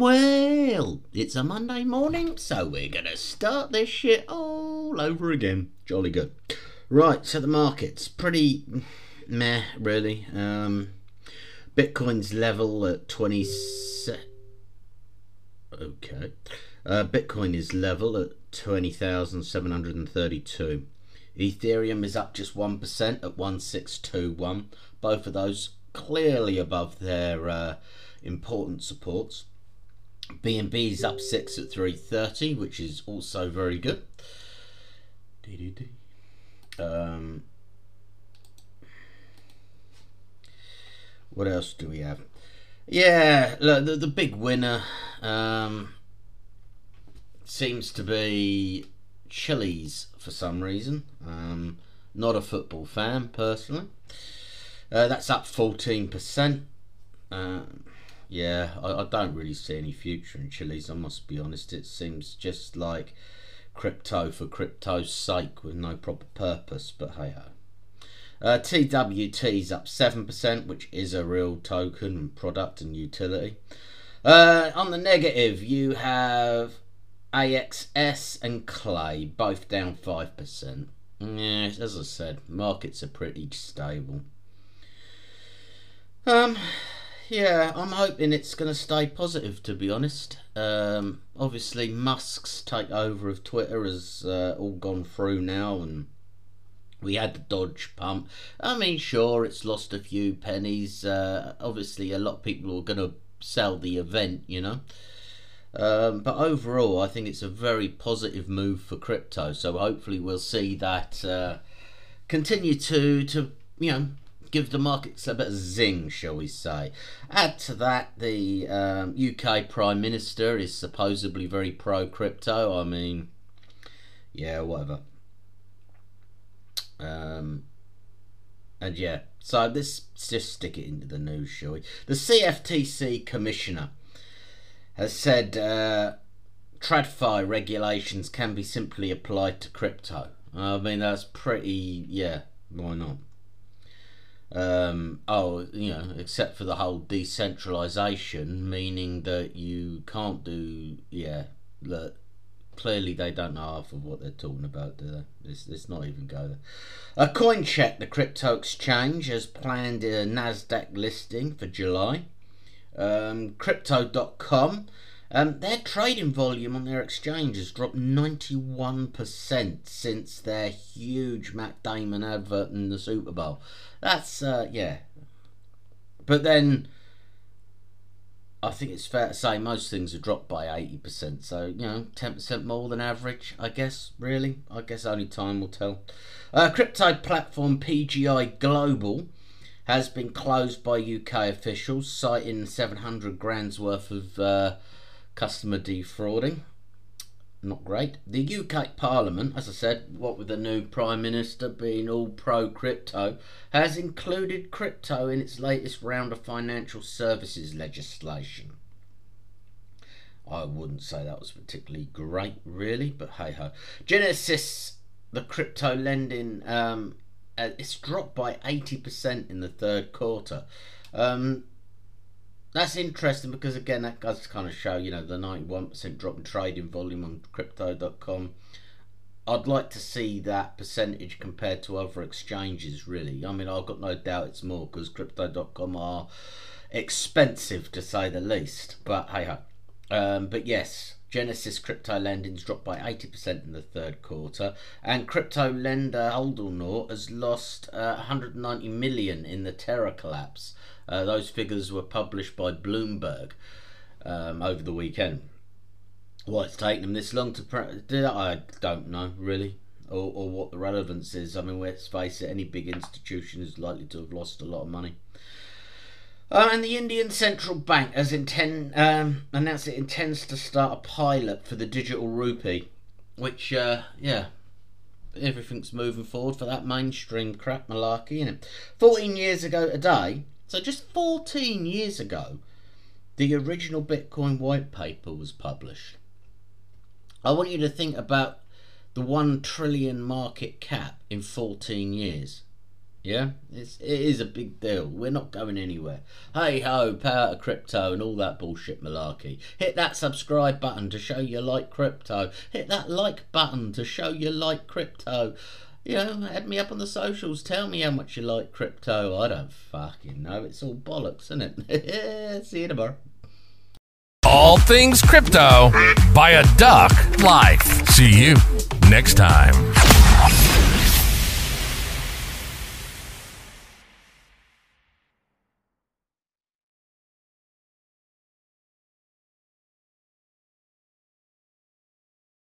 Well, it's a Monday morning, so we're going to start this shit all over again. Jolly good. Right, so the market's pretty meh, really. Um, Bitcoin's level at 20. Okay. Uh, Bitcoin is level at 20,732. Ethereum is up just 1% at 1621. Both of those clearly above their uh, important supports. BNB is up 6 at 330, which is also very good. Um, what else do we have? Yeah, look, the, the big winner um, seems to be Chiliz for some reason. Um, not a football fan, personally. Uh, that's up 14%. Uh, yeah, I, I, don't really see any future in Chiliz, I must be honest. It seems just like crypto for crypto's sake with no proper purpose, but hey ho. Uh, TWT's up 7%, which is a real token and product and utility. Uh, on the negative, you have AXS and KLAY, both down 5%. Yeah, as I said, markets are pretty stable. Um, yeah, I'm hoping it's going to stay positive, to be honest. Um, obviously, Musk's takeover of Twitter has uh, all gone through now, and we had the Doge pump. I mean, sure, it's lost a few pennies. Uh, obviously, a lot of people are going to sell the event, you know. Um, but overall, I think it's a very positive move for crypto. So hopefully, we'll see that uh, continue to to you know give the markets a bit of zing, shall we say. Add to that, the um, UK Prime Minister is supposedly very pro crypto. I mean, yeah, whatever. Um, and yeah, so let's just stick it into the news, shall we? The CFTC Commissioner has said uh, TradFi regulations can be simply applied to crypto. I mean, that's pretty, yeah, why not? Um, oh, you know, except for the whole decentralization, meaning that you can't do, yeah, look, clearly they don't know half of what they're talking about, do they? Let's, let's not even go there. A CoinCheck, the crypto exchange, has planned a NASDAQ listing for July. Um, Crypto.com um, their trading volume on their exchange has dropped 91% since their huge Matt Damon advert in the Super Bowl. That's, uh, yeah. But then, I think it's fair to say most things have dropped by 80%. So, you know, 10% more than average, I guess, really. I guess only time will tell. Uh, crypto platform PGI Global has been closed by UK officials, citing 700 grand's worth of. Uh, customer defrauding. Not great. The UK Parliament, as I said, what with the new Prime Minister being all pro crypto, has included crypto in its latest round of financial services legislation. I wouldn't say that was particularly great, really, but hey ho. Genesis, the crypto lending, um, uh, it's dropped by 80% in the third quarter. Um, that's interesting because again that does kind of show you know the 91% drop in trading volume on crypto.com I'd like to see that percentage compared to other exchanges really. I mean I've got no doubt it's more because crypto.com are expensive to say the least. But hey ho um, but yes Genesis crypto lending's dropped by 80% in the third quarter, and crypto lender Hodlnaut has lost uh, 190 million in the Terra collapse. Uh, those figures were published by Bloomberg um, over the weekend. Why it's taken them this long to pre- I don't know really, or, or what the relevance is. I mean, let's face it, any big institution is likely to have lost a lot of money. Uh, and the Indian Central Bank has intend, um, announced it intends to start a pilot for the digital rupee, which, uh, yeah, everything's moving forward for that mainstream crap malarkey, in it. 14 years ago today, so just 14 years ago, the original Bitcoin white paper was published. I want you to think about the 1 trillion market cap in 14 years. Yeah, it's, it is a big deal. We're not going anywhere. Hey ho, power to crypto and all that bullshit malarkey. Hit that subscribe button to show you like crypto. Hit that like button to show you like crypto. You know, add me up on the socials. Tell me how much you like crypto. I don't fucking know. It's all bollocks, isn't it? See you tomorrow. All things crypto by a duck life. See you next time.